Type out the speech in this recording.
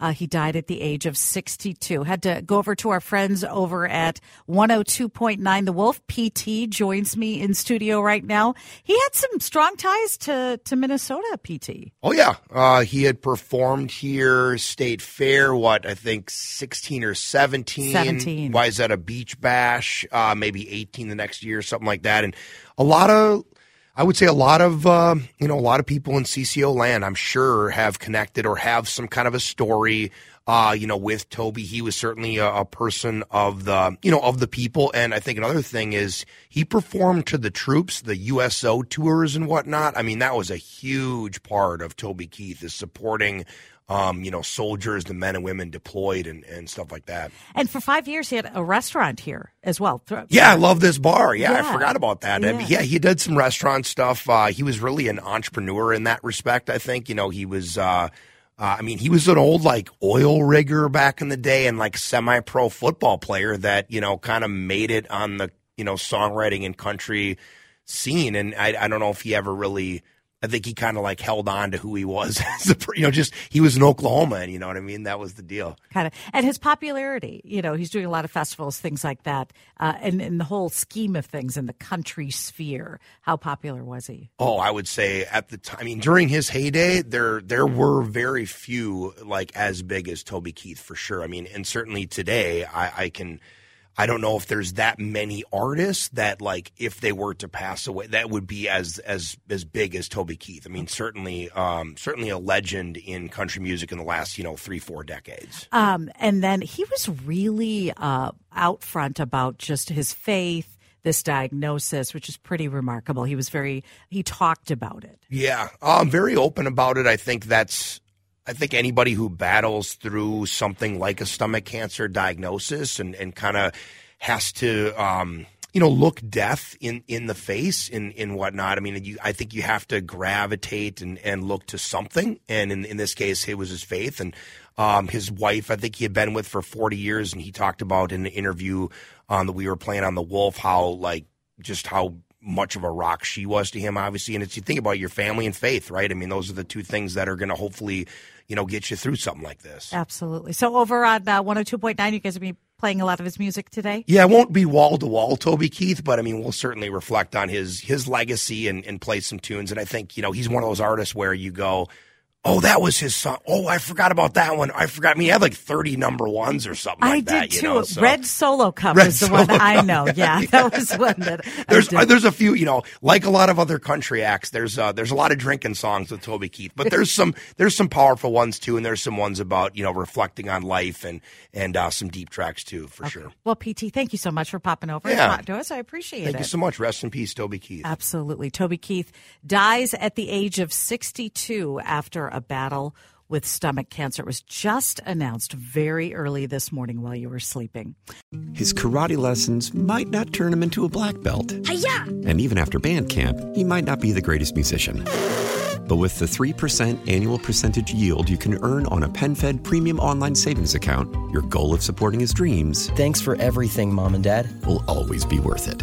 Uh, he died at the age of 62. Had to go over to our friends over at 102.9 The Wolf. PT joins me in studio right now. He had some strong ties to, to Minnesota, PT. Oh yeah, uh, he had performed here, State Fair. What I think sixteen or seventeen. 17. Why is that a beach bash? Uh, maybe eighteen the next year, something like that. And a lot of, I would say, a lot of uh, you know, a lot of people in CCO land, I'm sure, have connected or have some kind of a story. Uh, you know, with Toby, he was certainly a, a person of the, you know, of the people. And I think another thing is he performed to the troops, the USO tours and whatnot. I mean, that was a huge part of Toby Keith is supporting, um, you know, soldiers, the men and women deployed and, and stuff like that. And for five years, he had a restaurant here as well. Yeah, I love this bar. Yeah, Yeah. I forgot about that. I mean, Yeah. yeah, he did some restaurant stuff. Uh, he was really an entrepreneur in that respect. I think you know he was. Uh, uh, I mean, he was an old like oil rigger back in the day, and like semi-pro football player that you know kind of made it on the you know songwriting and country scene. And I, I don't know if he ever really. I think he kind of like held on to who he was. as a, you know, just he was in Oklahoma, and you know what I mean. That was the deal. kind of and his popularity you know he's doing a lot of festivals things like that uh, and in the whole scheme of things in the country sphere how popular was he Oh, I would say at the time. I mean, during his heyday, there there were very few like as big as Toby Keith for sure. I mean, and certainly today, I, I can. I don't know if there's that many artists that like if they were to pass away, that would be as as as big as Toby Keith. I mean, certainly, um, certainly a legend in country music in the last you know three four decades. um, and then he was really uh, out front about just his faith this diagnosis which is pretty remarkable he was very he talked about it Yeah, I'm very open about it. I think that's. I think anybody who battles through something like a stomach cancer diagnosis and, and kind of has to, um, you know, look death in, in the face and in whatnot. I mean, you, I think you have to gravitate and, and look to something. And in, in this case, it was his faith. And um, his wife, I think he had been with for 40 years. And he talked about in an interview um, that we were playing on The Wolf how, like, just how much of a rock she was to him, obviously. And it's you think about your family and faith, right? I mean, those are the two things that are going to hopefully, you know, get you through something like this. absolutely so over on uh, 102.9 you guys will be playing a lot of his music today Yeah, it won't be wall to wall Toby Keith, but I mean, we'll certainly reflect on his his legacy and, and play some tunes. And I think you know he's one of those artists where you go, "Oh, that was his song. Oh, I forgot about that one. I forgot." I mean, he had like thirty number ones or something I like that. did you too. know, so- Red Solo Cup Red is the one Solo I know. Yeah, that was one that There's did. uh, there's a few, you know, like a lot of other country acts. There's uh, there's a lot of drinking songs with Toby Keith, but there's some there's some powerful ones too, and there's some ones about you know reflecting on life and and uh, some deep tracks too, for sure. Well, PT, thank you so much for popping over and Yeah. talking to us. I appreciate Thank it. Thank you so much. Rest in peace, Toby Keith. Absolutely. Toby Keith dies at the age of 62 after a battle with stomach cancer. It was just announced very early this morning while you were sleeping. His karate lessons might not turn him into a black belt. Hi-ya! And even after band camp, he might not be the greatest musician. But with the 3% annual percentage yield you can earn on a PenFed premium online savings account, your goal of supporting his dreams Thanks for everything, Mom and Dad. will always be worth it.